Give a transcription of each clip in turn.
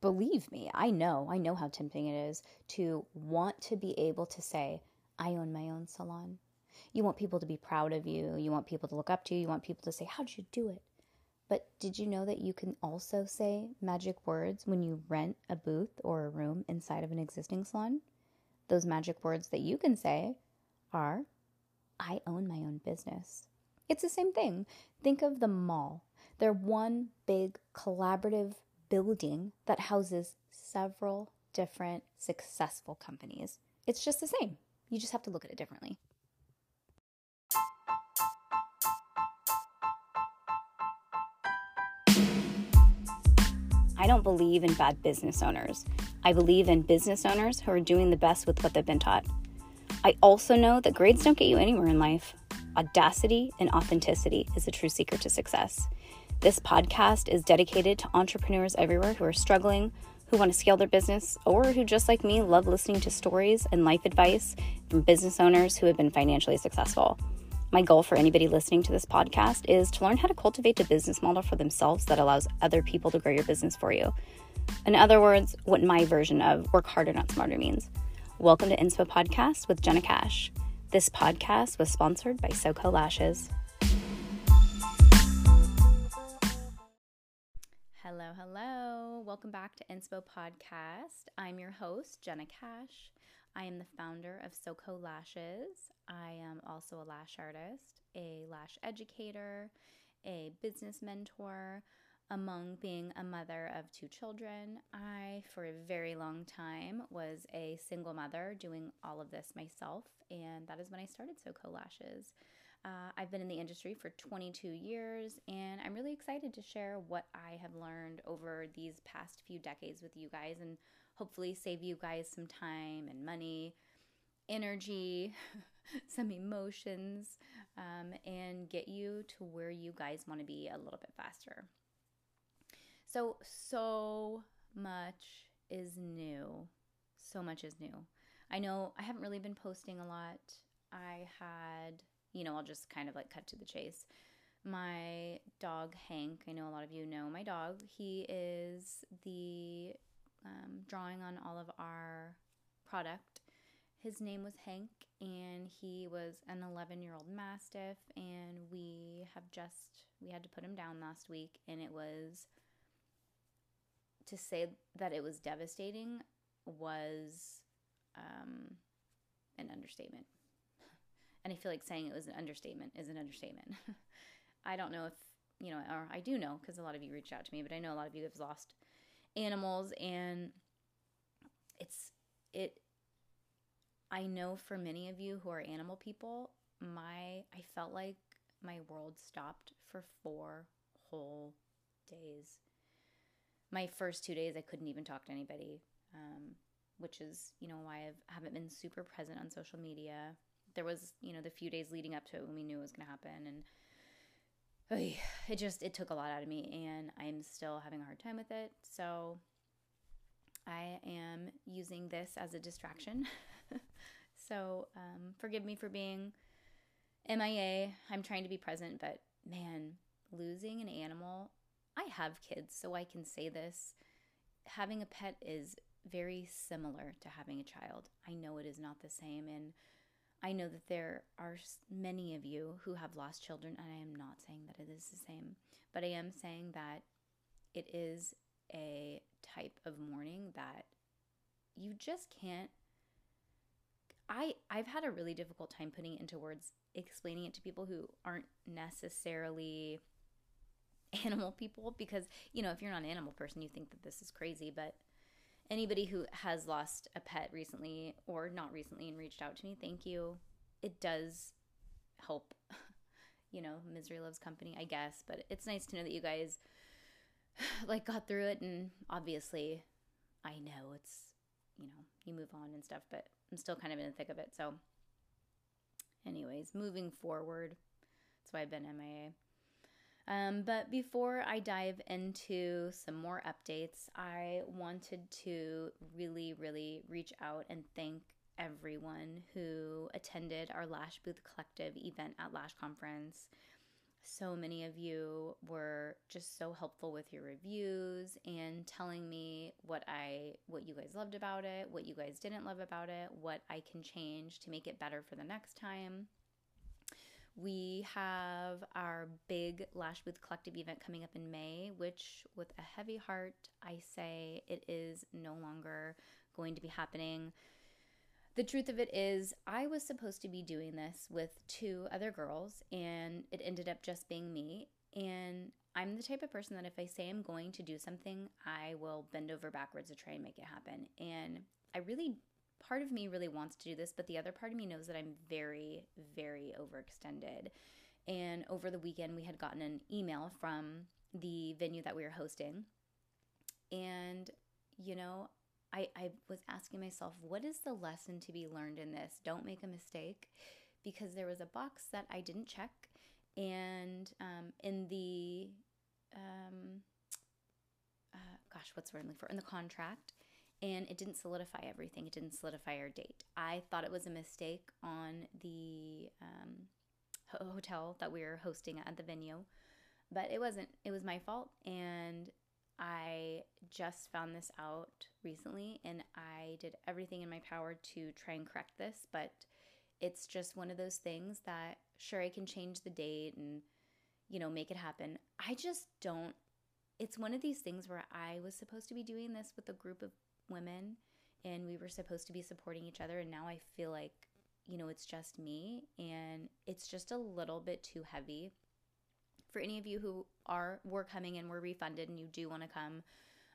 believe me, I know, I know how tempting it is to want to be able to say, I own my own salon. You want people to be proud of you. You want people to look up to you. You want people to say, How'd you do it? But did you know that you can also say magic words when you rent a booth or a room inside of an existing salon? Those magic words that you can say are, I own my own business. It's the same thing. Think of the mall. They're one big collaborative building that houses several different successful companies. It's just the same. You just have to look at it differently. I don't believe in bad business owners. I believe in business owners who are doing the best with what they've been taught. I also know that grades don't get you anywhere in life. Audacity and authenticity is the true secret to success. This podcast is dedicated to entrepreneurs everywhere who are struggling, who want to scale their business, or who, just like me, love listening to stories and life advice from business owners who have been financially successful. My goal for anybody listening to this podcast is to learn how to cultivate a business model for themselves that allows other people to grow your business for you. In other words, what my version of work harder, not smarter means. Welcome to Inspo Podcast with Jenna Cash. This podcast was sponsored by SoCo Lashes. Hello, hello. Welcome back to Inspo Podcast. I'm your host, Jenna Cash. I am the founder of SoCo Lashes. I am also a lash artist, a lash educator, a business mentor. Among being a mother of two children, I, for a very long time, was a single mother doing all of this myself, and that is when I started SoCo Lashes. Uh, I've been in the industry for 22 years, and I'm really excited to share what I have learned over these past few decades with you guys and hopefully save you guys some time and money, energy, some emotions, um, and get you to where you guys want to be a little bit faster. So, so much is new. So much is new. I know I haven't really been posting a lot. I had you know, I'll just kind of like cut to the chase. My dog, Hank, I know a lot of you know my dog. He is the um, drawing on all of our product. His name was Hank, and he was an 11 year old Mastiff, and we have just, we had to put him down last week, and it was, to say that it was devastating was um, an understatement and I feel like saying it was an understatement is an understatement. I don't know if, you know, or I do know because a lot of you reached out to me, but I know a lot of you have lost animals and it's, it, I know for many of you who are animal people, my, I felt like my world stopped for four whole days. My first two days, I couldn't even talk to anybody, um, which is, you know, why I haven't been super present on social media there was you know the few days leading up to it when we knew it was going to happen and it just it took a lot out of me and i'm still having a hard time with it. So i am using this as a distraction. So um, forgive me for being mia i'm trying to be present but man losing an animal i have kids so i can say this. Having a pet is very similar to having a child. I know it is not the same and I know that there are many of you who have lost children, and I am not saying that it is the same, but I am saying that it is a type of mourning that you just can't. I I've had a really difficult time putting it into words, explaining it to people who aren't necessarily animal people because you know if you're not an animal person you think that this is crazy but anybody who has lost a pet recently or not recently and reached out to me, thank you. It does help. You know, misery loves company, I guess, but it's nice to know that you guys like got through it and obviously I know it's, you know, you move on and stuff, but I'm still kind of in the thick of it. So anyways, moving forward. That's why I've been MIA. Um, but before I dive into some more updates, I wanted to really, really reach out and thank everyone who attended our Lash Booth Collective event at Lash Conference. So many of you were just so helpful with your reviews and telling me what I what you guys loved about it, what you guys didn't love about it, what I can change to make it better for the next time. We have our big Lash Booth Collective event coming up in May, which, with a heavy heart, I say it is no longer going to be happening. The truth of it is, I was supposed to be doing this with two other girls, and it ended up just being me. And I'm the type of person that if I say I'm going to do something, I will bend over backwards to try and make it happen. And I really part of me really wants to do this, but the other part of me knows that I'm very, very overextended. And over the weekend, we had gotten an email from the venue that we were hosting. And, you know, I, I was asking myself, what is the lesson to be learned in this? Don't make a mistake. Because there was a box that I didn't check. And um, in the, um, uh, gosh, what's the word I'm looking for? In the contract, and it didn't solidify everything. It didn't solidify our date. I thought it was a mistake on the um, hotel that we were hosting at the venue, but it wasn't. It was my fault, and I just found this out recently, and I did everything in my power to try and correct this, but it's just one of those things that sure I can change the date and you know make it happen. I just don't it's one of these things where I was supposed to be doing this with a group of women and we were supposed to be supporting each other and now I feel like you know it's just me and it's just a little bit too heavy. For any of you who are were coming and were refunded and you do want to come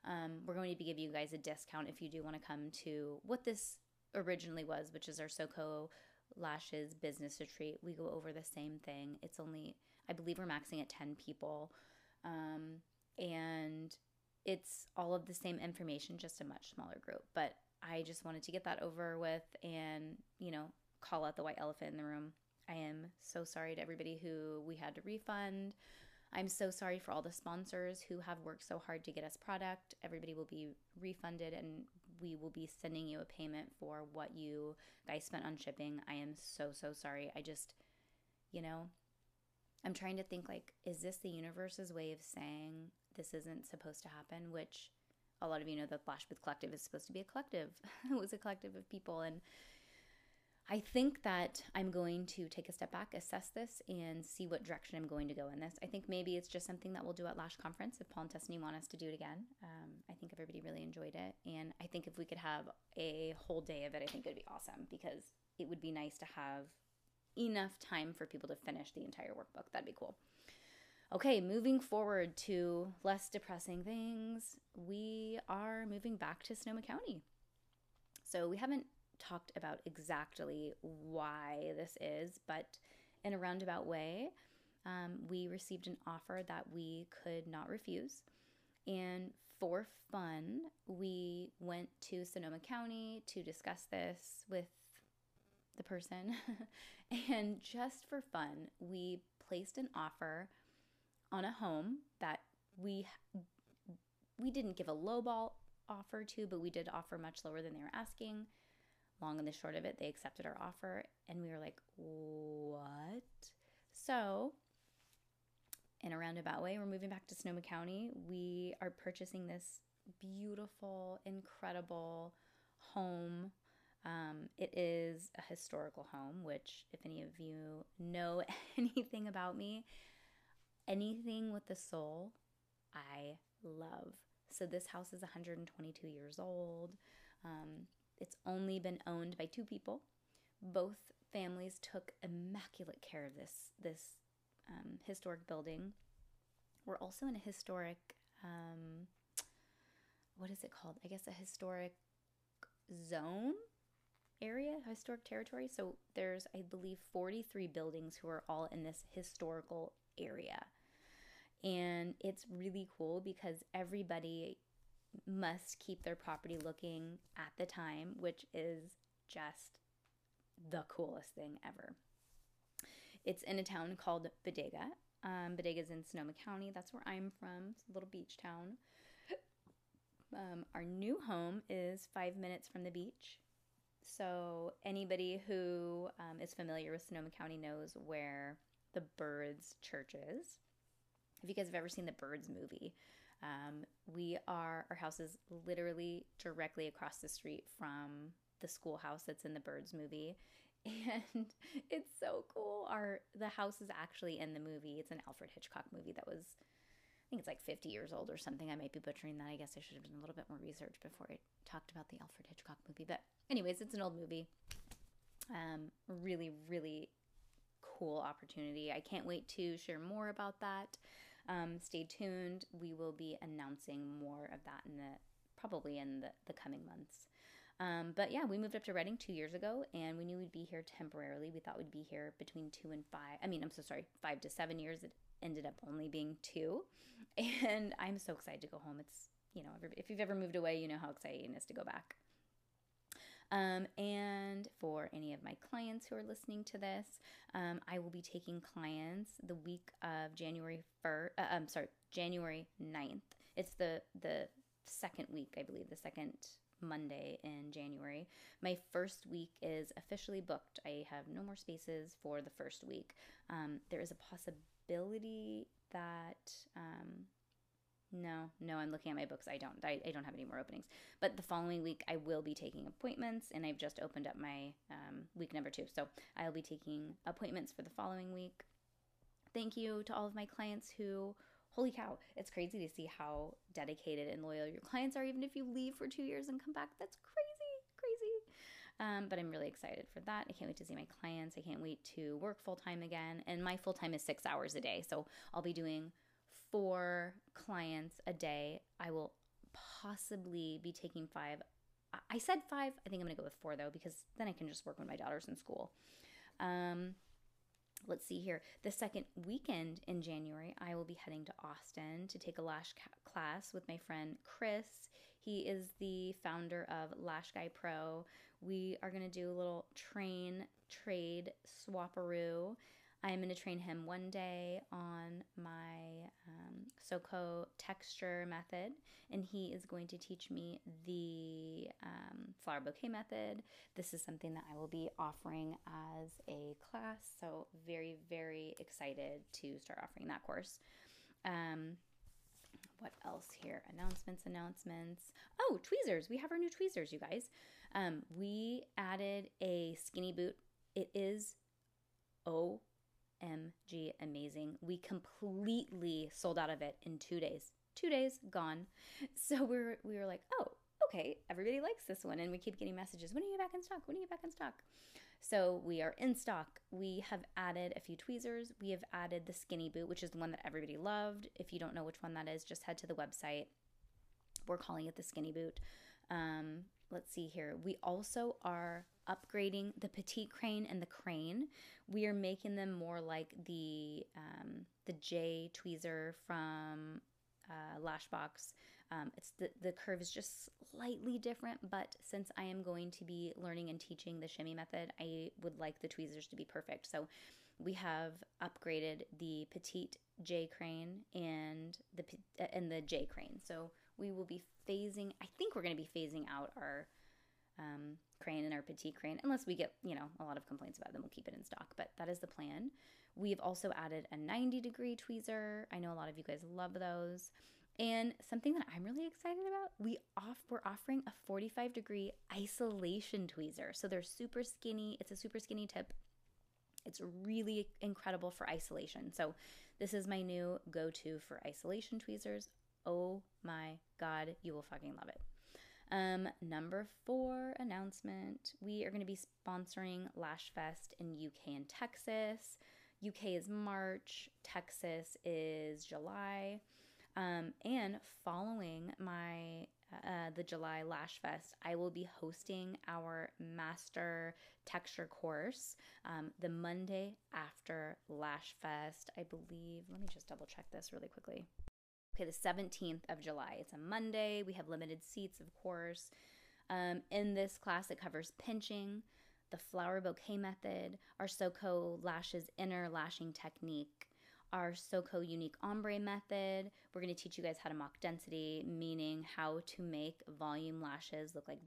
um, we're going to be giving you guys a discount if you do want to come to what this originally was which is our SoCo lashes business retreat. We go over the same thing. It's only i believe we're maxing at 10 people um, and it's all of the same information, just a much smaller group. But I just wanted to get that over with and, you know, call out the white elephant in the room. I am so sorry to everybody who we had to refund. I'm so sorry for all the sponsors who have worked so hard to get us product. Everybody will be refunded and we will be sending you a payment for what you guys spent on shipping. I am so, so sorry. I just, you know, I'm trying to think like, is this the universe's way of saying this isn't supposed to happen, which a lot of you know that Lash Booth Collective is supposed to be a collective. it was a collective of people. And I think that I'm going to take a step back, assess this, and see what direction I'm going to go in this. I think maybe it's just something that we'll do at Lash Conference if Paul and Destiny want us to do it again. Um, I think everybody really enjoyed it. And I think if we could have a whole day of it, I think it would be awesome because it would be nice to have enough time for people to finish the entire workbook. That'd be cool. Okay, moving forward to less depressing things, we are moving back to Sonoma County. So we haven't talked about exactly why this is, but in a roundabout way, um, we received an offer that we could not refuse. And for fun, we went to Sonoma County to discuss this with the person. and just for fun, we placed an offer on a home that we we didn't give a lowball offer to, but we did offer much lower than they were asking. Long and the short of it, they accepted our offer, and we were like, "What?" So, in a roundabout way, we're moving back to Sonoma County. We are purchasing this beautiful, incredible home. Um, it is a historical home, which, if any of you know anything about me, anything with the soul, I love. So this house is 122 years old. Um, it's only been owned by two people. Both families took immaculate care of this this um, historic building. We're also in a historic, um, what is it called? I guess a historic zone area, historic territory. So there's, I believe, 43 buildings who are all in this historical area. And it's really cool because everybody must keep their property looking at the time, which is just the coolest thing ever. It's in a town called Bodega. Um, Bodega is in Sonoma County. That's where I'm from. It's a little beach town. Um, our new home is five minutes from the beach. So, anybody who um, is familiar with Sonoma County knows where the Birds churches. if you guys have ever seen the Birds movie, Um, we are, our house is literally directly across the street from the schoolhouse that's in the Birds movie. And it's so cool. Our the house is actually in the movie. It's an Alfred Hitchcock movie that was I think it's like 50 years old or something. I might be butchering that. I guess I should have done a little bit more research before I talked about the Alfred Hitchcock movie. But anyways, it's an old movie. Um, really, really cool opportunity. I can't wait to share more about that. Um, stay tuned. We will be announcing more of that in the probably in the, the coming months. Um, but yeah, we moved up to Redding two years ago, and we knew we'd be here temporarily. We thought we'd be here between two and five. I mean, I'm so sorry, five to seven years. It ended up only being two, and I'm so excited to go home. It's you know, if you've ever moved away, you know how exciting it is to go back. Um, and for any of my clients who are listening to this, um, I will be taking clients the week of January 1st. Uh, I'm sorry, January 9th. It's the the second week, I believe, the second Monday in January. My first week is officially booked. I have no more spaces for the first week. Um, there is a possibility that um, no, no, I'm looking at my books. I don't. I, I, don't have any more openings. But the following week, I will be taking appointments, and I've just opened up my um, week number two. So I'll be taking appointments for the following week. Thank you to all of my clients who, holy cow, it's crazy to see how dedicated and loyal your clients are, even if you leave for two years and come back. That's crazy, crazy. Um, but I'm really excited for that. I can't wait to see my clients. I can't wait to work full time again. And my full time is six hours a day. So I'll be doing four clients a day. I will possibly be taking five. I said five. I think I'm going to go with four though, because then I can just work when my daughter's in school. Um, let's see here. The second weekend in January, I will be heading to Austin to take a lash ca- class with my friend Chris. He is the founder of Lash Guy Pro. We are going to do a little train trade swaparoo I am going to train him one day on my um, SoCo texture method, and he is going to teach me the um, flower bouquet method. This is something that I will be offering as a class, so very, very excited to start offering that course. Um, what else here? Announcements, announcements. Oh, tweezers. We have our new tweezers, you guys. Um, we added a skinny boot. It is oh OMG amazing. We completely sold out of it in two days. Two days gone. So we were we were like, oh, okay, everybody likes this one. And we keep getting messages, when are you back in stock? When are you back in stock? So we are in stock. We have added a few tweezers. We have added the skinny boot, which is the one that everybody loved. If you don't know which one that is, just head to the website. We're calling it the skinny boot. Um, let's see here. We also are upgrading the petite crane and the crane. We are making them more like the um, the J tweezer from uh, Lashbox. Um, it's the the curve is just slightly different, but since I am going to be learning and teaching the shimmy method, I would like the tweezers to be perfect. So we have upgraded the petite J crane and the and the J crane. So we will be phasing. I think we're going to be phasing out our um, crane and our petite crane, unless we get, you know, a lot of complaints about them, we'll keep it in stock. But that is the plan. We've also added a 90 degree tweezer. I know a lot of you guys love those. And something that I'm really excited about, we off we're offering a 45 degree isolation tweezer. So they're super skinny. It's a super skinny tip. It's really incredible for isolation. So this is my new go-to for isolation tweezers. Oh my god, you will fucking love it. Um, number four announcement we are going to be sponsoring Lash Fest in UK and Texas. UK is March, Texas is July. Um, and following my uh, the July Lash Fest, I will be hosting our master texture course um, the Monday after Lash Fest. I believe, let me just double check this really quickly. Okay, the 17th of July. It's a Monday. We have limited seats, of course. Um, in this class, it covers pinching, the flower bouquet method, our SoCo lashes inner lashing technique, our SoCo unique ombre method. We're going to teach you guys how to mock density, meaning how to make volume lashes look like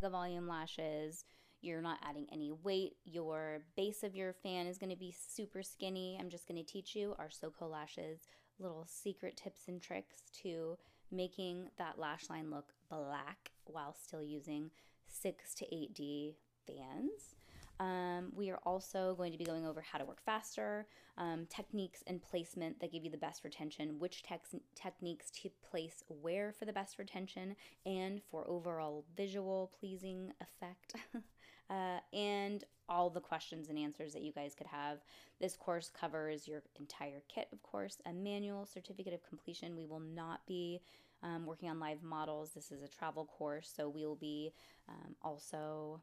the volume lashes. You're not adding any weight. Your base of your fan is going to be super skinny. I'm just going to teach you our SoCo lashes little secret tips and tricks to making that lash line look black while still using 6 to 8D fans. Um, we are also going to be going over how to work faster, um, techniques and placement that give you the best retention, which tex- techniques to place where for the best retention and for overall visual pleasing effect, uh, and all the questions and answers that you guys could have. This course covers your entire kit, of course, a manual certificate of completion. We will not be um, working on live models. This is a travel course, so we will be um, also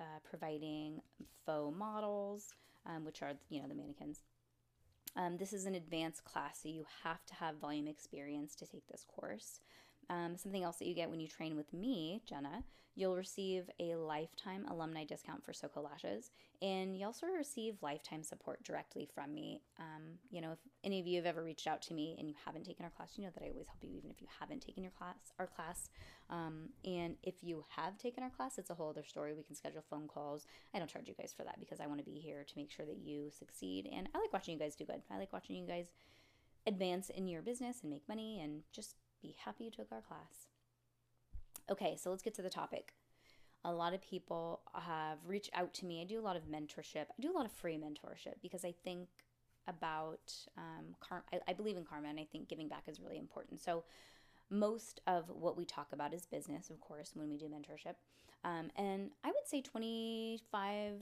uh, providing faux models, um, which are you know the mannequins. Um, this is an advanced class, so you have to have volume experience to take this course. Um, something else that you get when you train with me, Jenna, you'll receive a lifetime alumni discount for SoCo Lashes, and you also receive lifetime support directly from me. Um, you know, if any of you have ever reached out to me and you haven't taken our class, you know that I always help you, even if you haven't taken your class, our class. Um, and if you have taken our class, it's a whole other story. We can schedule phone calls. I don't charge you guys for that because I want to be here to make sure that you succeed, and I like watching you guys do good. I like watching you guys advance in your business and make money and just be happy you took our class. Okay, so let's get to the topic. A lot of people have reached out to me. I do a lot of mentorship. I do a lot of free mentorship because I think about um, I, I believe in karma and I think giving back is really important. So most of what we talk about is business, of course, when we do mentorship. Um, and I would say 25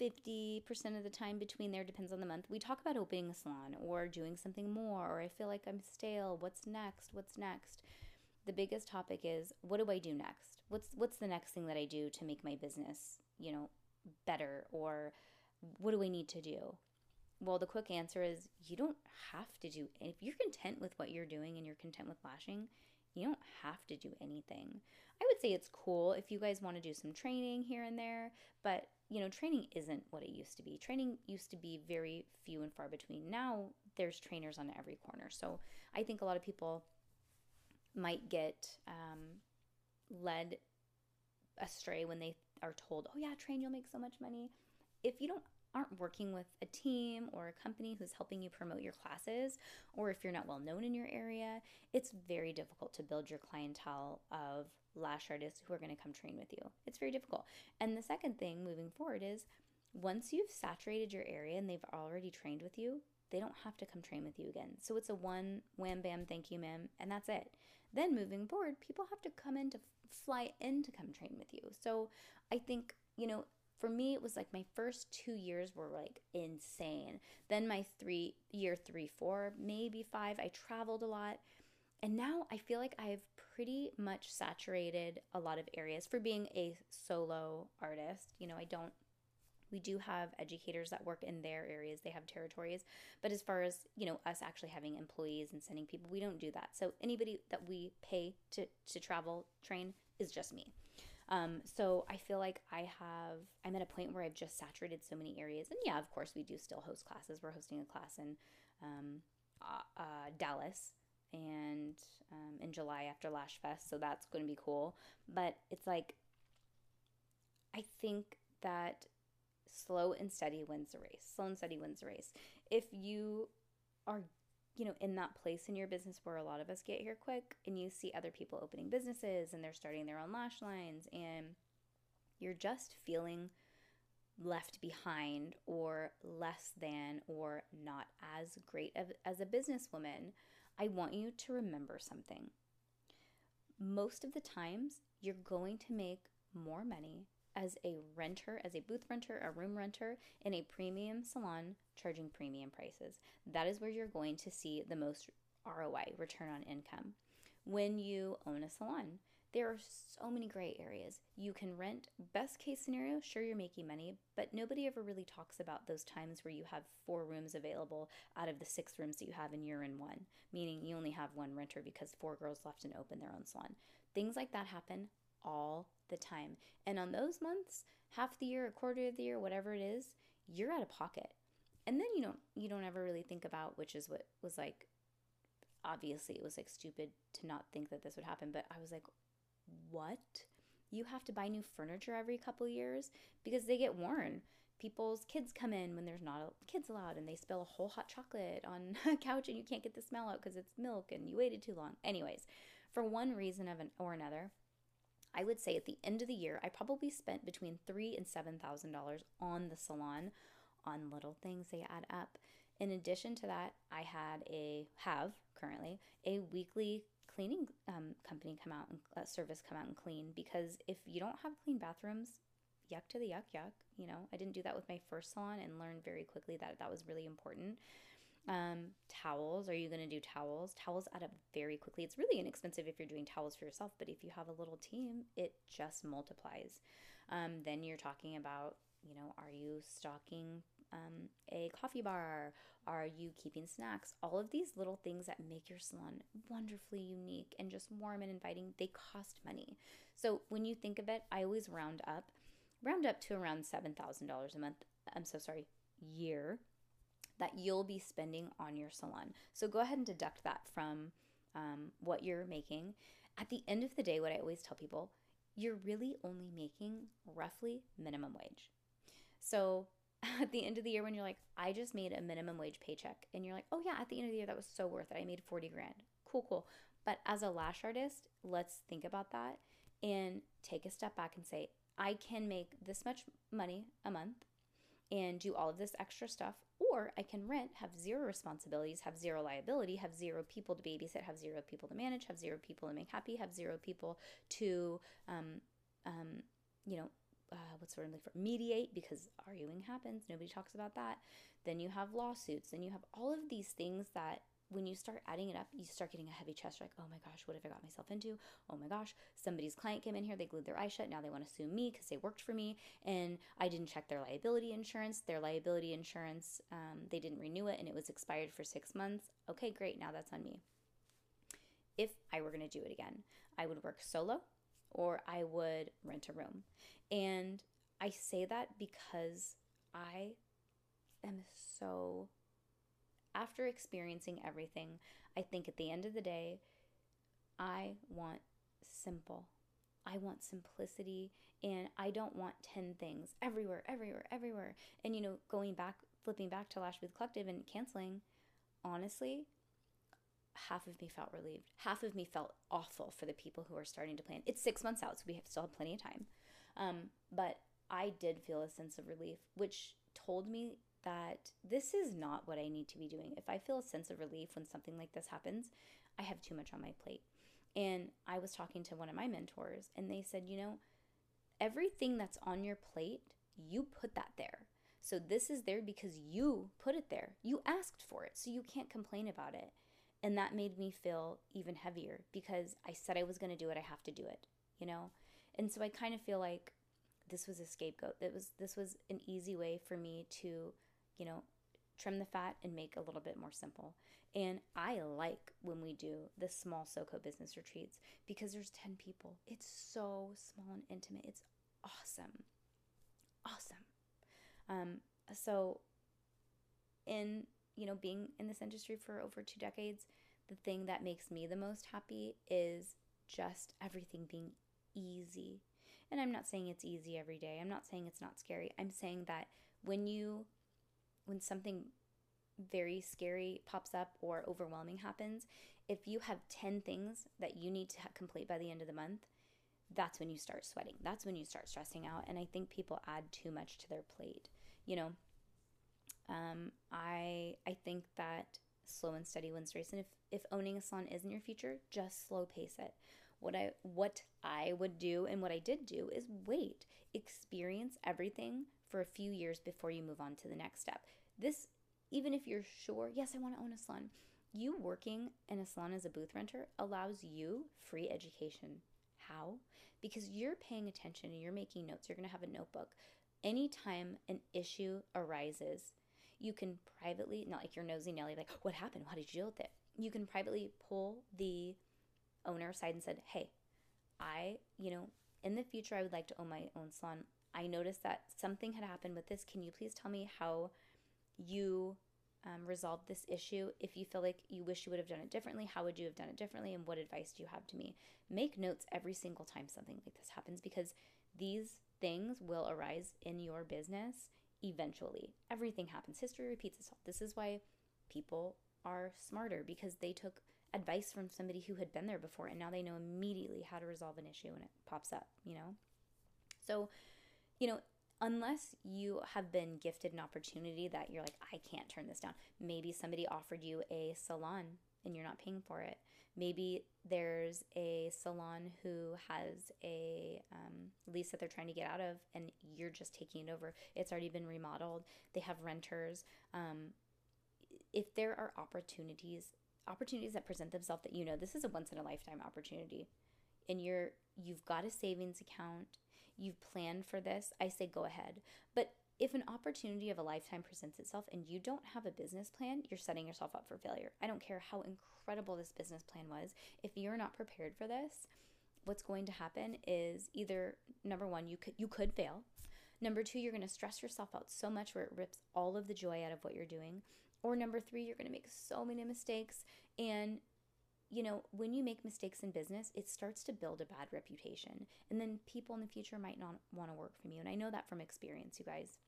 50% of the time between there depends on the month. We talk about opening a salon or doing something more, or I feel like I'm stale. What's next? What's next? The biggest topic is what do I do next? What's what's the next thing that I do to make my business, you know, better or what do I need to do? Well, the quick answer is you don't have to do if you're content with what you're doing and you're content with lashing, you don't have to do anything. I would say it's cool if you guys want to do some training here and there, but you know, training isn't what it used to be. Training used to be very few and far between. Now there's trainers on every corner. So I think a lot of people might get um, led astray when they are told, "Oh yeah, train, you'll make so much money." If you don't aren't working with a team or a company who's helping you promote your classes, or if you're not well known in your area, it's very difficult to build your clientele of lash artists who are going to come train with you. It's very difficult. And the second thing moving forward is once you've saturated your area and they've already trained with you, they don't have to come train with you again. So it's a one wham bam, thank you, ma'am, and that's it. Then moving forward, people have to come in to fly in to come train with you. So I think, you know, for me it was like my first two years were like insane. Then my three year three four maybe five i traveled a lot. And now i feel like i've pretty much saturated a lot of areas for being a solo artist. You know, I don't we do have educators that work in their areas. They have territories. But as far as you know us actually having employees and sending people we don't do that. So anybody that we pay to to travel train is just me um, so i feel like i have i'm at a point where i've just saturated so many areas and yeah of course we do still host classes we're hosting a class in um, uh, uh, dallas and um, in July after Lash Fest, so that's going to be cool. But it's like, I think that slow and steady wins the race. Slow and steady wins the race. If you are, you know, in that place in your business where a lot of us get here quick, and you see other people opening businesses and they're starting their own lash lines, and you're just feeling left behind or less than or not as great as a businesswoman I want you to remember something. Most of the times, you're going to make more money as a renter, as a booth renter, a room renter in a premium salon charging premium prices. That is where you're going to see the most ROI, return on income. When you own a salon, there are so many gray areas. You can rent, best case scenario, sure you're making money, but nobody ever really talks about those times where you have four rooms available out of the six rooms that you have and you're in one, meaning you only have one renter because four girls left and open their own salon. Things like that happen all the time. And on those months, half the year, a quarter of the year, whatever it is, you're out of pocket. And then you don't you don't ever really think about which is what was like obviously it was like stupid to not think that this would happen, but I was like, what? You have to buy new furniture every couple years because they get worn. people's kids come in when there's not kids allowed and they spill a whole hot chocolate on a couch and you can't get the smell out because it's milk and you waited too long. Anyways, for one reason or another, I would say at the end of the year, I probably spent between three and seven thousand dollars on the salon, on little things they add up. In addition to that, I had a have currently a weekly cleaning um, company come out and uh, service come out and clean because if you don't have clean bathrooms, yuck to the yuck yuck. You know, I didn't do that with my first salon and learned very quickly that that was really important. Um, towels. Are you going to do towels? Towels add up very quickly. It's really inexpensive if you're doing towels for yourself, but if you have a little team, it just multiplies. Um, then you're talking about, you know, are you stocking um, a coffee bar? Are you keeping snacks? All of these little things that make your salon wonderfully unique and just warm and inviting, they cost money. So when you think of it, I always round up, round up to around $7,000 a month. I'm so sorry, year that you'll be spending on your salon. So go ahead and deduct that from um, what you're making. At the end of the day, what I always tell people, you're really only making roughly minimum wage. So at the end of the year, when you're like, I just made a minimum wage paycheck, and you're like, oh yeah, at the end of the year, that was so worth it. I made 40 grand. Cool, cool. But as a lash artist, let's think about that and take a step back and say, I can make this much money a month and do all of this extra stuff, or I can rent, have zero responsibilities, have zero liability, have zero people to babysit, have zero people to manage, have zero people to make happy, have zero people to, um, um, you know, uh, what's the word for mediate because arguing happens. Nobody talks about that. Then you have lawsuits. Then you have all of these things that when you start adding it up, you start getting a heavy chest. Like, oh my gosh, what have I got myself into? Oh my gosh, somebody's client came in here, they glued their eye shut. Now they want to sue me because they worked for me and I didn't check their liability insurance. Their liability insurance, um, they didn't renew it and it was expired for six months. Okay, great. Now that's on me. If I were going to do it again, I would work solo or I would rent a room. And I say that because I am so after experiencing everything, I think at the end of the day, I want simple. I want simplicity and I don't want 10 things everywhere, everywhere, everywhere. And you know, going back, flipping back to Lash Booth Collective and canceling, honestly, half of me felt relieved. Half of me felt awful for the people who are starting to plan. It's six months out, so we have still have plenty of time. Um, but I did feel a sense of relief, which told me that this is not what I need to be doing. If I feel a sense of relief when something like this happens, I have too much on my plate. And I was talking to one of my mentors, and they said, you know, everything that's on your plate, you put that there. So this is there because you put it there. You asked for it, so you can't complain about it. And that made me feel even heavier because I said I was going to do it, I have to do it, you know? And so I kind of feel like this was a scapegoat. That was this was an easy way for me to you know, trim the fat and make a little bit more simple. And I like when we do the small SoCo business retreats because there's 10 people. It's so small and intimate. It's awesome. Awesome. Um, so in, you know, being in this industry for over two decades, the thing that makes me the most happy is just everything being easy. And I'm not saying it's easy every day. I'm not saying it's not scary. I'm saying that when you when something very scary pops up or overwhelming happens, if you have 10 things that you need to complete by the end of the month, that's when you start sweating. That's when you start stressing out. And I think people add too much to their plate. You know, um, I I think that slow and steady wins the race. And if, if owning a salon isn't your future, just slow pace it. What I what I would do and what I did do is wait, experience everything for a few years before you move on to the next step. This, even if you're sure, yes, I want to own a salon, you working in a salon as a booth renter allows you free education. How? Because you're paying attention and you're making notes. You're going to have a notebook. Anytime an issue arises, you can privately, not like you're nosy Nelly, like, what happened? How did you deal with it? You can privately pull the owner aside and said, hey, I, you know, in the future, I would like to own my own salon. I noticed that something had happened with this. Can you please tell me how you um, this issue? If you feel like you wish you would have done it differently, how would you have done it differently? And what advice do you have to me? Make notes every single time something like this happens because these things will arise in your business eventually. Everything happens. History repeats itself. This is why people are smarter because they took advice from somebody who had been there before and now they know immediately how to resolve an issue when it pops up, you know? So, you know, unless you have been gifted an opportunity that you're like, I can't turn this down. Maybe somebody offered you a salon and you're not paying for it. Maybe there's a salon who has a um, lease that they're trying to get out of and you're just taking it over. It's already been remodeled, they have renters. Um, if there are opportunities, opportunities that present themselves that you know this is a once in a lifetime opportunity and you're you've got a savings account you've planned for this, I say go ahead. But if an opportunity of a lifetime presents itself and you don't have a business plan, you're setting yourself up for failure. I don't care how incredible this business plan was. If you're not prepared for this, what's going to happen is either number 1, you could you could fail. Number 2, you're going to stress yourself out so much where it rips all of the joy out of what you're doing. Or number 3, you're going to make so many mistakes and you know, when you make mistakes in business, it starts to build a bad reputation. And then people in the future might not want to work from you. And I know that from experience, you guys.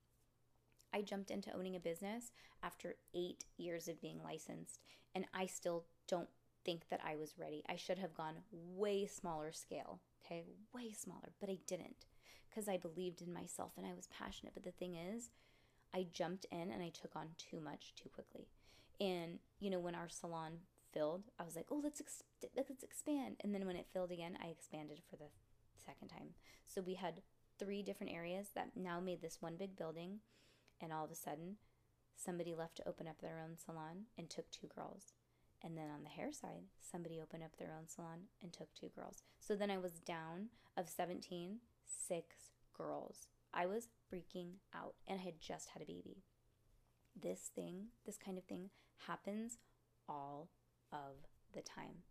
I jumped into owning a business after eight years of being licensed, and I still don't think that I was ready. I should have gone way smaller scale, okay? Way smaller, but I didn't because I believed in myself and I was passionate. But the thing is, I jumped in and I took on too much too quickly. And, you know, when our salon filled, I was like, oh, let's ex- let's expand. And then when it filled again, I expanded for the second time. So we had three different areas that now made this one big building. And all of a sudden, somebody left to open up their own salon and took two girls. And then on the hair side, somebody opened up their own salon and took two girls. So then I was down of 17, six girls. I was freaking out and I had just had a baby. This thing, this kind of thing happens all of the time.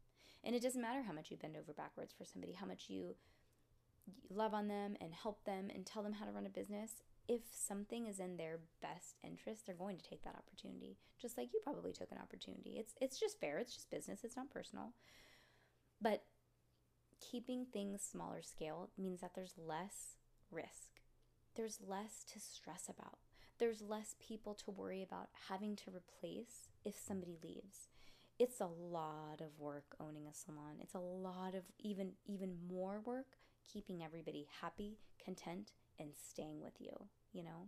And it doesn't matter how much you bend over backwards for somebody, how much you love on them and help them and tell them how to run a business. If something is in their best interest, they're going to take that opportunity. Just like you probably took an opportunity. It's it's just fair. It's just business. It's not personal. But keeping things smaller scale means that there's less risk. There's less to stress about. There's less people to worry about having to replace if somebody leaves it's a lot of work owning a salon. It's a lot of even even more work keeping everybody happy, content and staying with you, you know?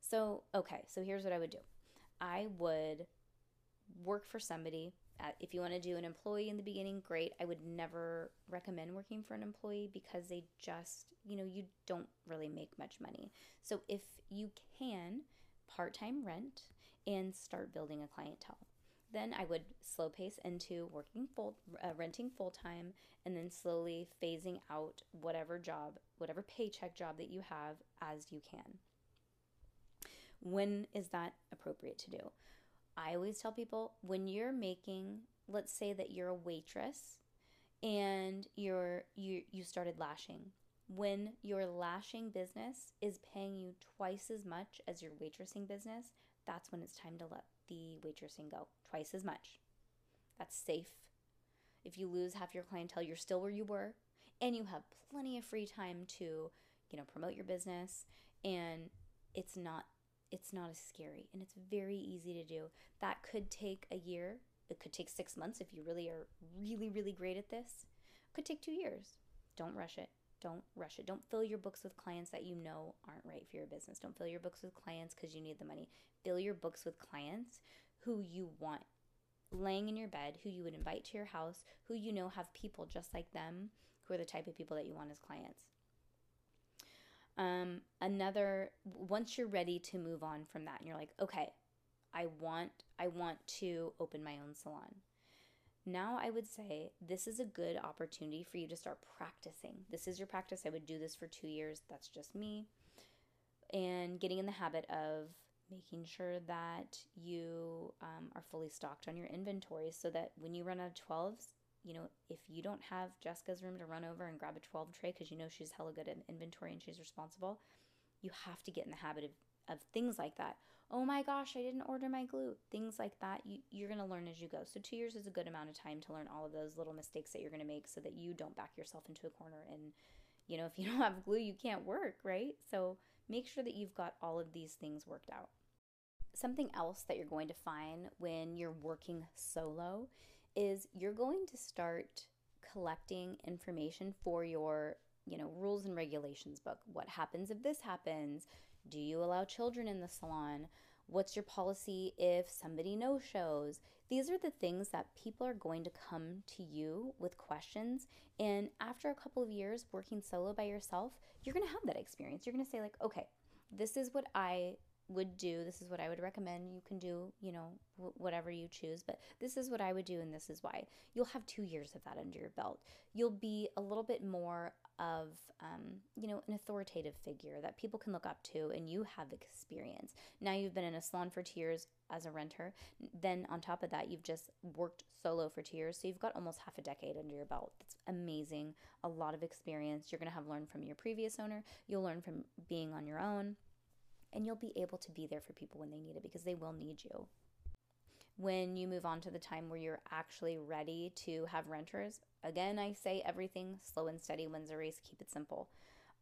So, okay, so here's what I would do. I would work for somebody. Uh, if you want to do an employee in the beginning, great. I would never recommend working for an employee because they just, you know, you don't really make much money. So if you can, part time rent and start building a clientele. Then I would slow pace into working full, uh, renting full time, and then slowly phasing out whatever job, whatever paycheck job that you have as you can. When is that appropriate to do? I always tell people when you're making, let's say that you're a waitress and you're you you started lashing. When your lashing business is paying you twice as much as your waitressing business, that's when it's time to let the waitressing go twice as much. That's safe. If you lose half your clientele, you're still where you were, and you have plenty of free time to, you know, promote your business and it's not it's not as scary and it's very easy to do. That could take a year. It could take 6 months if you really are really really great at this. It could take 2 years. Don't rush it. Don't rush it. Don't fill your books with clients that you know aren't right for your business. Don't fill your books with clients because you need the money. Fill your books with clients who you want laying in your bed, who you would invite to your house, who you know have people just like them, who are the type of people that you want as clients. Um, another once you're ready to move on from that and you're like, okay, I want I want to open my own salon. Now I would say this is a good opportunity for you to start practicing. This is your practice. I would do this for 2 years. That's just me. And getting in the habit of making sure that you um, are fully stocked on your inventory so that when you run out of 12s, you know, if you don't have Jessica's room to run over and grab a 12 tray because you know she's hella good at inventory and she's responsible, you have to get in the habit of, of things like that. Oh my gosh, I didn't order my glue. Things like that, you, you're going to learn as you go. So, two years is a good amount of time to learn all of those little mistakes that you're going to make so that you don't back yourself into a corner. And, you know, if you don't have glue, you can't work, right? So, make sure that you've got all of these things worked out. Something else that you're going to find when you're working solo is you're going to start collecting information for your, you know, rules and regulations book. What happens if this happens? Do you allow children in the salon? What's your policy if somebody no shows? These are the things that people are going to come to you with questions. And after a couple of years working solo by yourself, you're going to have that experience. You're going to say, like, okay, this is what I would do. This is what I would recommend. You can do, you know, w- whatever you choose, but this is what I would do, and this is why. You'll have two years of that under your belt. You'll be a little bit more of, um, you know, an authoritative figure that people can look up to, and you have experience. Now you've been in a salon for two years as a renter. Then on top of that, you've just worked solo for two years, so you've got almost half a decade under your belt. That's amazing. A lot of experience. You're going to have learned from your previous owner. You'll learn from being on your own and you'll be able to be there for people when they need it because they will need you. When you move on to the time where you're actually ready to have renters, again, I say everything slow and steady wins a race, keep it simple.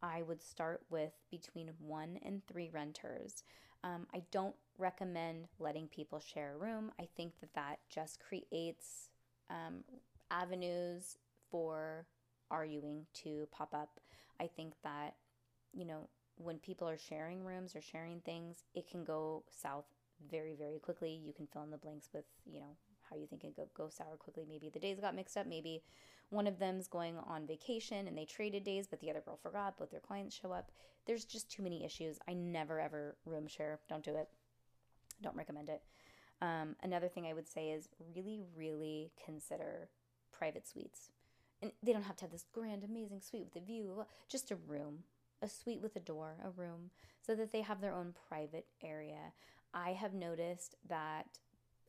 I would start with between one and three renters. Um, I don't recommend letting people share a room. I think that that just creates um, avenues for arguing to pop up. I think that, you know, when people are sharing rooms or sharing things, it can go south very, very quickly. You can fill in the blanks with, you know, how you think it go, go sour quickly. Maybe the days got mixed up. Maybe one of them's going on vacation and they traded days, but the other girl forgot. Both their clients show up. There's just too many issues. I never ever room share. Don't do it. Don't recommend it. Um, another thing I would say is really, really consider private suites. And they don't have to have this grand, amazing suite with a view, just a room a suite with a door, a room, so that they have their own private area. I have noticed that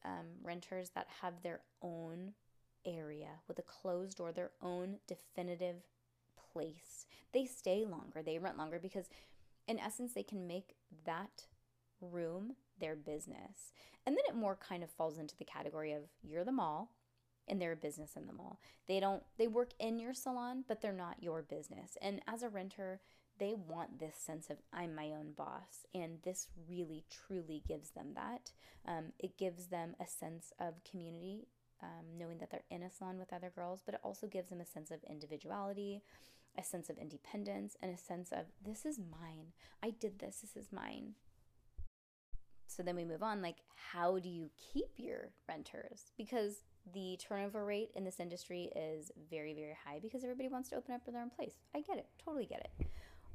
um, renters that have their own area with a closed door, their own definitive place, they stay longer, they rent longer because, in essence, they can make that room their business. And then it more kind of falls into the category of you're the mall and they're a business in the mall. They don't they work in your salon, but they're not your business. And as a renter, they want this sense of I'm my own boss. And this really, truly gives them that. Um, it gives them a sense of community, um, knowing that they're in a salon with other girls, but it also gives them a sense of individuality, a sense of independence, and a sense of this is mine. I did this, this is mine. So then we move on like, how do you keep your renters? Because the turnover rate in this industry is very, very high because everybody wants to open up their own place. I get it, totally get it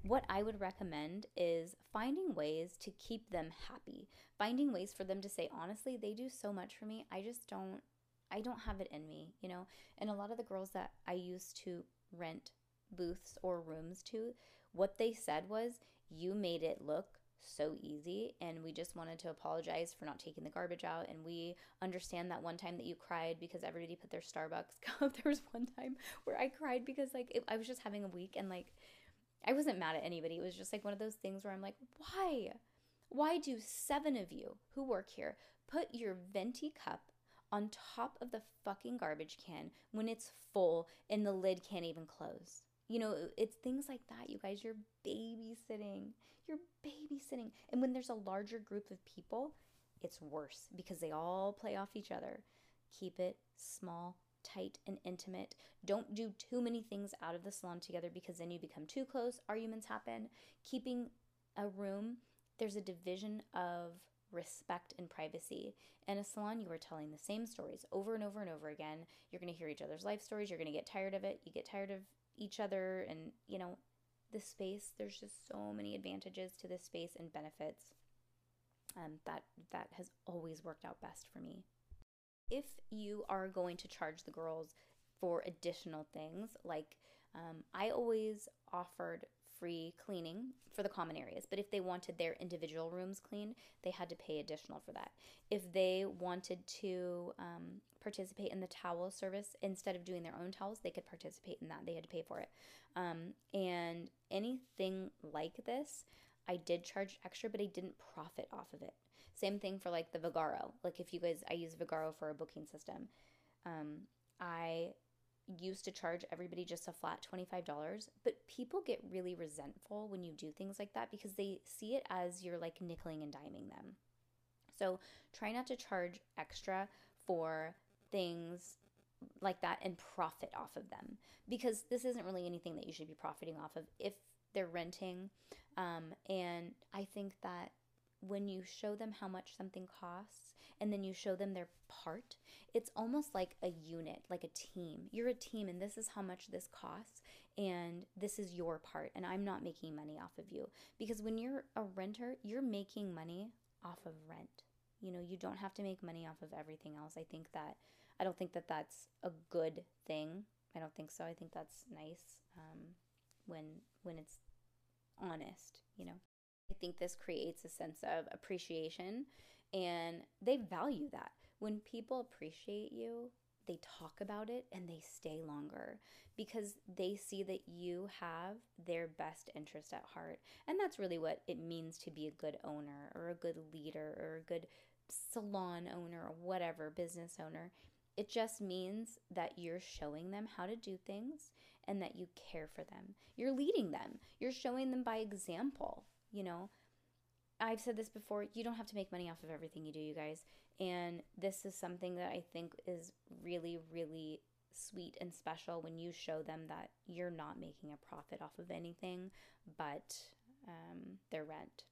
what I would recommend is finding ways to keep them happy, finding ways for them to say, honestly, they do so much for me. I just don't, I don't have it in me, you know? And a lot of the girls that I used to rent booths or rooms to, what they said was, you made it look so easy and we just wanted to apologize for not taking the garbage out and we understand that one time that you cried because everybody put their starbucks cup there was one time where i cried because like it, i was just having a week and like I wasn't mad at anybody. It was just like one of those things where I'm like, why? Why do seven of you who work here put your venti cup on top of the fucking garbage can when it's full and the lid can't even close? You know, it's things like that, you guys. You're babysitting. You're babysitting. And when there's a larger group of people, it's worse because they all play off each other. Keep it small, tight and intimate. Don't do too many things out of the salon together because then you become too close. Arguments happen. Keeping a room, there's a division of respect and privacy. In a salon, you are telling the same stories over and over and over again. You're going to hear each other's life stories. You're going to get tired of it. You get tired of each other and, you know, the space. There's just so many advantages to this space and benefits. Um, that that has always worked out best for me if you are going to charge the girls for additional things, like um, I always offered free cleaning for the common areas, but if they wanted their individual rooms cleaned, they had to pay additional for that. If they wanted to um, participate in the towel service instead of doing their own towels, they could participate in that. They had to pay for it. Um, and anything like this, I did charge extra, but I didn't profit off of it. Same thing for like the Vagaro. Like if you guys, I use Vagaro for a booking system. Um, I used to charge everybody just a flat $25, but people get really resentful when you do things like that because they see it as you're like nickeling and diming them. So try not to charge extra for things like that and profit off of them because this isn't really anything that you should be profiting off of if they're renting. Um, and I think that when you show them how much something costs and then you show them their part, it's almost like a unit, like a team. You're a team, and this is how much this costs, and this is your part, and I'm not making money off of you. Because when you're a renter, you're making money off of rent. You know, you don't have to make money off of everything else. I think that, I don't think that that's a good thing. I don't think so. I think that's nice um, when when it's honest, you know. I think this creates a sense of appreciation and they value that. When people appreciate you, they talk about it and they stay longer because they see that you have their best interest at heart. And that's really what it means to be a good owner or a good leader or a good salon owner or whatever, business owner. It just means that you're showing them how to do things and that you care for them. You're leading them, you're showing them by example, you know. I've said this before, you don't have to make money off of everything you do, you guys. And this is something that I think is really, really sweet and special when you show them that you're not making a profit off of anything but um, their rent.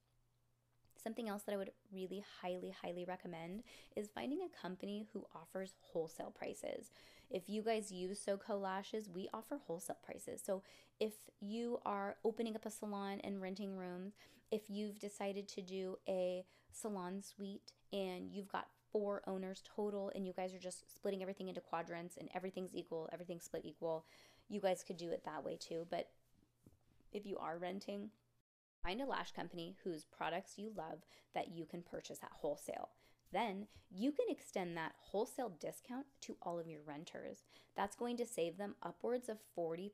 Something else that I would really highly, highly recommend is finding a company who offers wholesale prices. If you guys use SoCo Lashes, we offer wholesale prices. So if you are opening up a salon and renting rooms, if you've decided to do a salon suite and you've got four owners total and you guys are just splitting everything into quadrants and everything's equal, everything's split equal, you guys could do it that way too. But if you are renting, find a lash company whose products you love that you can purchase at wholesale. Then you can extend that wholesale discount to all of your renters. That's going to save them upwards of 40%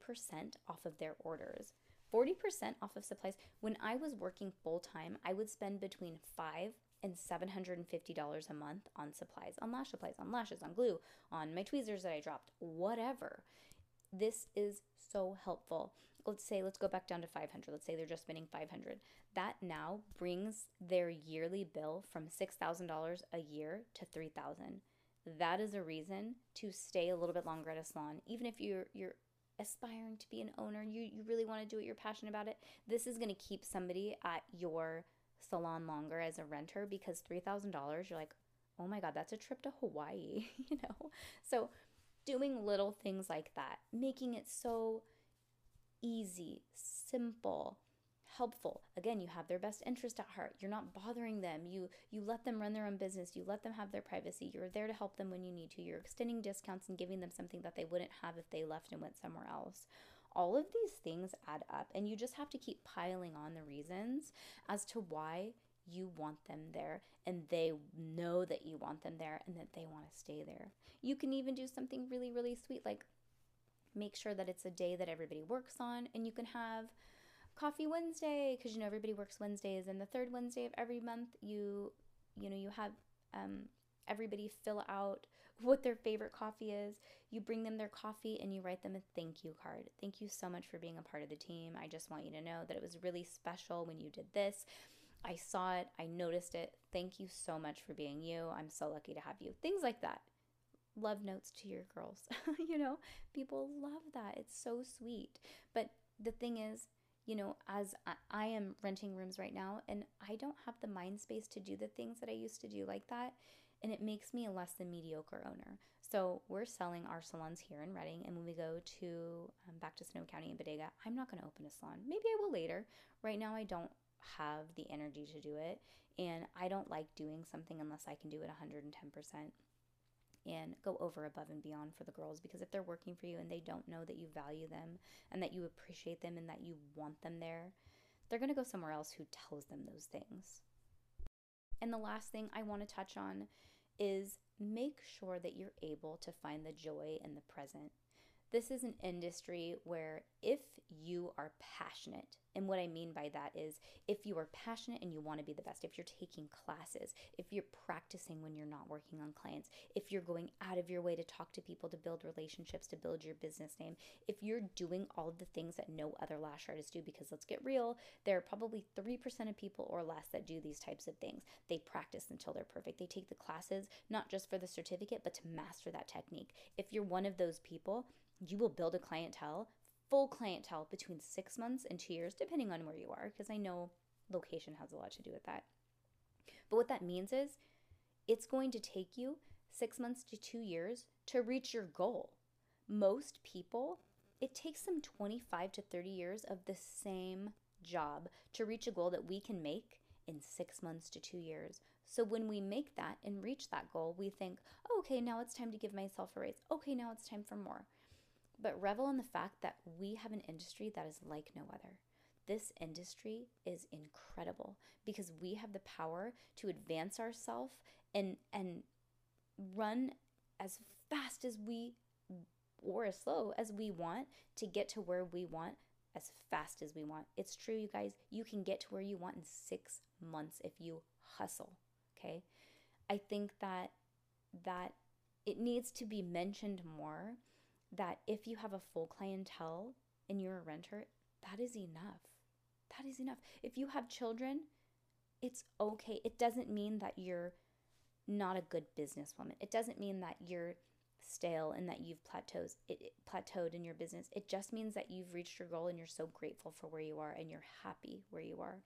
off of their orders. 40% off of supplies. When I was working full time, I would spend between 5 and $750 a month on supplies, on lash supplies, on lashes, on glue, on my tweezers that I dropped, whatever. This is so helpful. Let's say let's go back down to 500. Let's say they're just spending 500. That now brings their yearly bill from $6,000 a year to 3,000. That is a reason to stay a little bit longer at a salon even if you're you're aspiring to be an owner, you, you really want to do it, you're passionate about it, this is going to keep somebody at your salon longer as a renter because $3,000, you're like, oh my God, that's a trip to Hawaii, you know? So doing little things like that, making it so easy, simple, helpful. Again, you have their best interest at heart. You're not bothering them. You you let them run their own business. You let them have their privacy. You're there to help them when you need to. You're extending discounts and giving them something that they wouldn't have if they left and went somewhere else. All of these things add up and you just have to keep piling on the reasons as to why you want them there and they know that you want them there and that they want to stay there. You can even do something really really sweet like make sure that it's a day that everybody works on and you can have coffee Wednesday because you know everybody works Wednesdays and the third Wednesday of every month you you know you have um, everybody fill out what their favorite coffee is. You bring them their coffee and you write them a thank you card. Thank you so much for being a part of the team. I just want you to know that it was really special when you did this. I saw it, I noticed it. Thank you so much for being you. I'm so lucky to have you. Things like that. Love notes to your girls. you know, people love that. It's so sweet. But the thing is, you know, as I am renting rooms right now and I don't have the mind space to do the things that I used to do like that. And it makes me a less than mediocre owner. So we're selling our salons here in Redding. And when we go to um, back to Sonoma County and Bodega, I'm not going to open a salon. Maybe I will later. Right now, I don't have the energy to do it. And I don't like doing something unless I can do it 110% and go over above and beyond for the girls because if they're working for you and they don't know that you value them and that you appreciate them and that you want them there, they're going to go somewhere else who tells them those things. And the last thing I want to touch on is make sure that you're able to find the joy in the present. This is an industry where if you are passionate, and what I mean by that is if you are passionate and you want to be the best, if you're taking classes, if you're practicing when you're not working on clients, if you're going out of your way to talk to people, to build relationships, to build your business name, if you're doing all of the things that no other lash artist do, because let's get real, there are probably 3% of people or less that do these types of things. They practice until they're perfect. They take the classes, not just for the certificate, but to master that technique. If you're one of those people, you will build a clientele, full clientele between six months and two years, depending on where you are, because I know location has a lot to do with that. But what that means is it's going to take you six months to two years to reach your goal. Most people, it takes them 25 to 30 years of the same job to reach a goal that we can make in six months to two years. So when we make that and reach that goal, we think, oh, okay, now it's time to give myself a raise. Okay, now it's time for more but revel in the fact that we have an industry that is like no other. This industry is incredible because we have the power to advance ourselves and and run as fast as we or as slow as we want to get to where we want as fast as we want. It's true, you guys. You can get to where you want in six months if you hustle. Okay. I think that that it needs to be mentioned more that if you have a full clientele and you're a renter, that is enough. That is enough. If you have children, it's okay. It doesn't mean that you're not a good businesswoman. It doesn't mean that you're stale and that you've plateaus it, it, plateaued in your business. It just means that you've reached your goal and you're so grateful for where you are and you're happy where you are.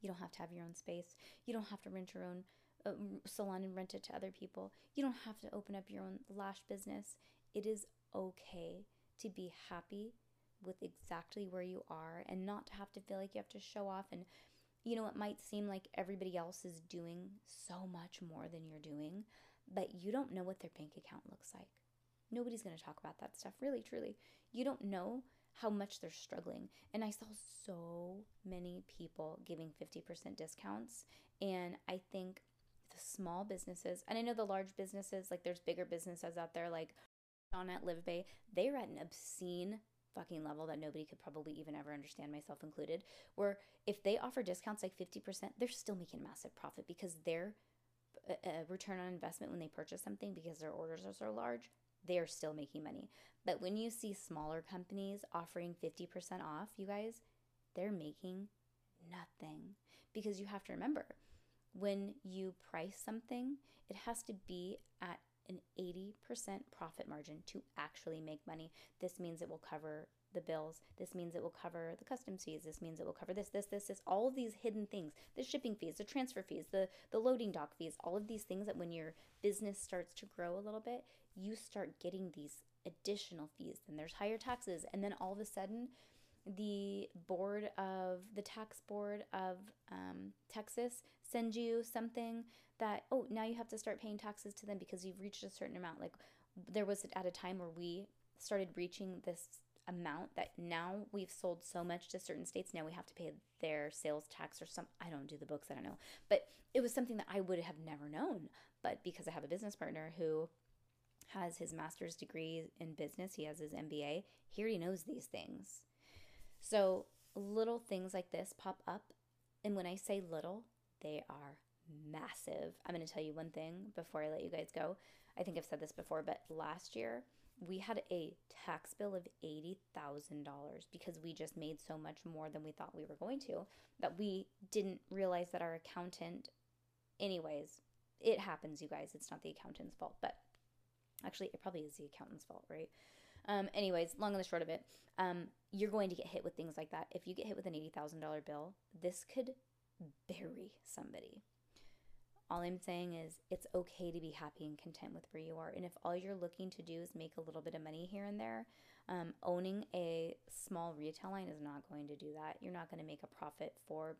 You don't have to have your own space. You don't have to rent your own uh, salon and rent it to other people. You don't have to open up your own lash business it is okay to be happy with exactly where you are and not to have to feel like you have to show off. And you know it might seem like everybody else is doing so much more than you're doing but you don't know what their bank account looks like. Nobody's going to talk about that stuff really truly. You don't know how much they're struggling. And i saw so many people giving 50% discounts and i think the small businesses and i know the large businesses like there's bigger businesses out there like on at Live Bay, they're at an obscene fucking level that nobody could probably even ever understand, myself included. Where if they offer discounts like 50%, they're still making a massive profit because their uh, uh, return on investment when they purchase something, because their orders are so large, they are still making money. But when you see smaller companies offering 50% off, you guys, they're making nothing. Because you have to remember, when you price something, it has to be at an 80% profit margin to actually make money. This means it will cover the bills. This means it will cover the customs fees. This means it will cover this, this, this, this, all of these hidden things, the shipping fees, the transfer fees, the, the loading dock fees, all of these things that when your business starts to grow a little bit, you start getting these additional fees. Then there's higher taxes. And then all of a sudden, the board of the tax board of um, Texas sends you something that oh now you have to start paying taxes to them because you've reached a certain amount. Like there was at a time where we started reaching this amount that now we've sold so much to certain states now we have to pay their sales tax or some I don't do the books I don't know. But it was something that I would have never known. But because I have a business partner who has his master's degree in business he has his MBA he already knows these things so little things like this pop up and when I say little they are massive. I'm going to tell you one thing before I let you guys go. I think I've said this before, but last year we had a tax bill of $80,000 because we just made so much more than we thought we were going to that we didn't realize that our accountant, anyways, it happens, you guys. It's not the accountant's fault, but actually, it probably is the accountant's fault, right? Um, anyways, long and the short of it, um, you're going to get hit with things like that. If you get hit with an $80,000 bill, this could bury somebody. All I'm saying is it's okay to be happy and content with where you are. And if all you're looking to do is make a little bit of money here and there, um, owning a small retail line is not going to do that. You're not going to make a profit for,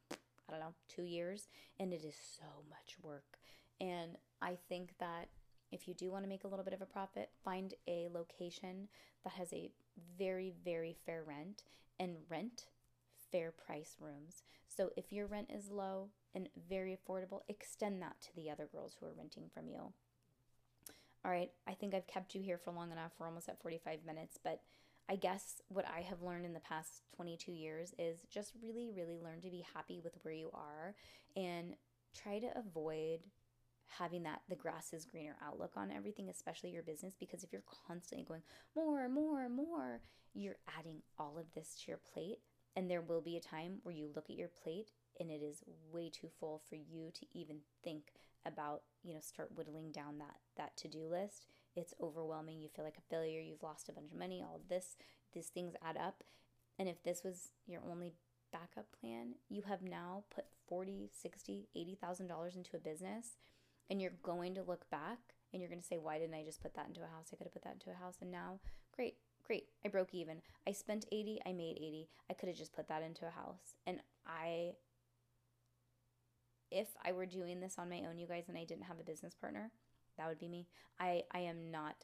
I don't know, two years. And it is so much work. And I think that if you do want to make a little bit of a profit, find a location that has a very, very fair rent and rent fair price rooms. So if your rent is low and very affordable, extend that to the other girls who are renting from you. All right, I think I've kept you here for long enough. We're almost at 45 minutes, but I guess what I have learned in the past 22 years is just really, really learn to be happy with where you are and try to avoid having that the grass is greener outlook on everything, especially your business, because if you're constantly going more, and more, and more, you're adding all of this to your plate. And there will be a time where you look at your plate and it is way too full for you to even think about, you know, start whittling down that that to-do list. It's overwhelming. You feel like a failure. You've lost a bunch of money. All of this, these things add up. And if this was your only backup plan, you have now put 40, 60, $80,000 into a business and you're going to look back and you're going to say, why didn't I just put that into a house? I could have put that into a house. And now, great, great. I broke even. I spent 80, I made 80. I could have just put that into a house. And I, if I were doing this on my own, you guys, and I didn't have a business partner, that would be me. I, I am not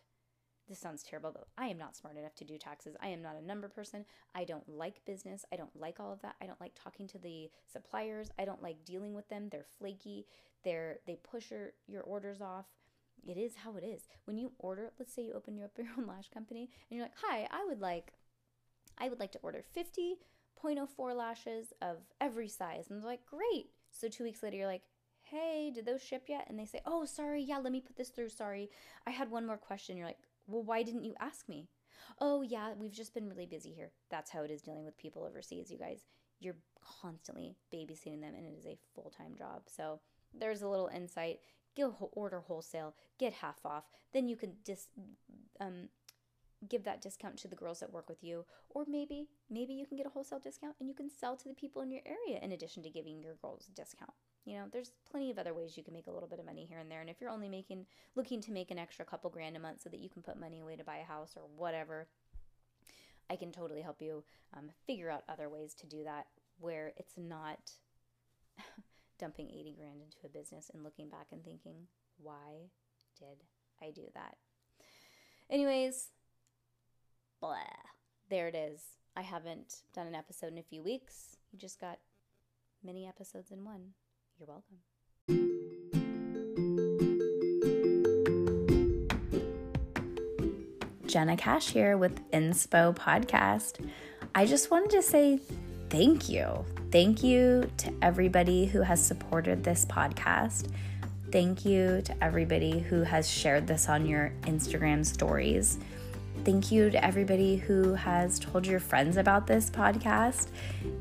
this sounds terrible, but I am not smart enough to do taxes. I am not a number person. I don't like business. I don't like all of that. I don't like talking to the suppliers. I don't like dealing with them. They're flaky. They're they push your, your orders off. It is how it is. When you order, let's say you open your up your own lash company and you're like, "Hi, I would like I would like to order 50.04 lashes of every size." And they're like, "Great." So 2 weeks later you're like, "Hey, did those ship yet?" And they say, "Oh, sorry. Yeah, let me put this through. Sorry. I had one more question." You're like, "Well, why didn't you ask me?" Oh, yeah, we've just been really busy here. That's how it is dealing with people overseas, you guys. You're constantly babysitting them and it is a full-time job. So, there's a little insight. Go order wholesale, get half off. Then you can dis, um, give that discount to the girls that work with you, or maybe maybe you can get a wholesale discount and you can sell to the people in your area in addition to giving your girls a discount. You know, there's plenty of other ways you can make a little bit of money here and there. And if you're only making looking to make an extra couple grand a month so that you can put money away to buy a house or whatever, I can totally help you um, figure out other ways to do that where it's not dumping 80 grand into a business and looking back and thinking, why did I do that? Anyways, blah. There it is. I haven't done an episode in a few weeks. You just got many episodes in one. You're welcome. Jenna Cash here with Inspo Podcast. I just wanted to say thank you. Thank you to everybody who has supported this podcast. Thank you to everybody who has shared this on your Instagram stories. Thank you to everybody who has told your friends about this podcast.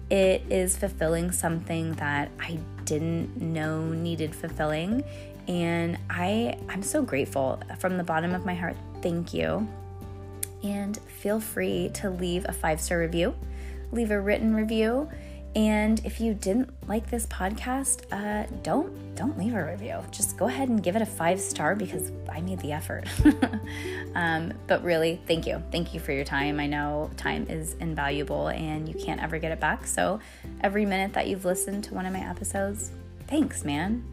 It is fulfilling something that I didn't know needed fulfilling. And I, I'm so grateful from the bottom of my heart. Thank you. And feel free to leave a five star review, leave a written review and if you didn't like this podcast, uh, don't don't leave a review. Just go ahead and give it a five star because I made the effort. um, but really, thank you, thank you for your time. I know time is invaluable and you can't ever get it back. So every minute that you've listened to one of my episodes, thanks, man.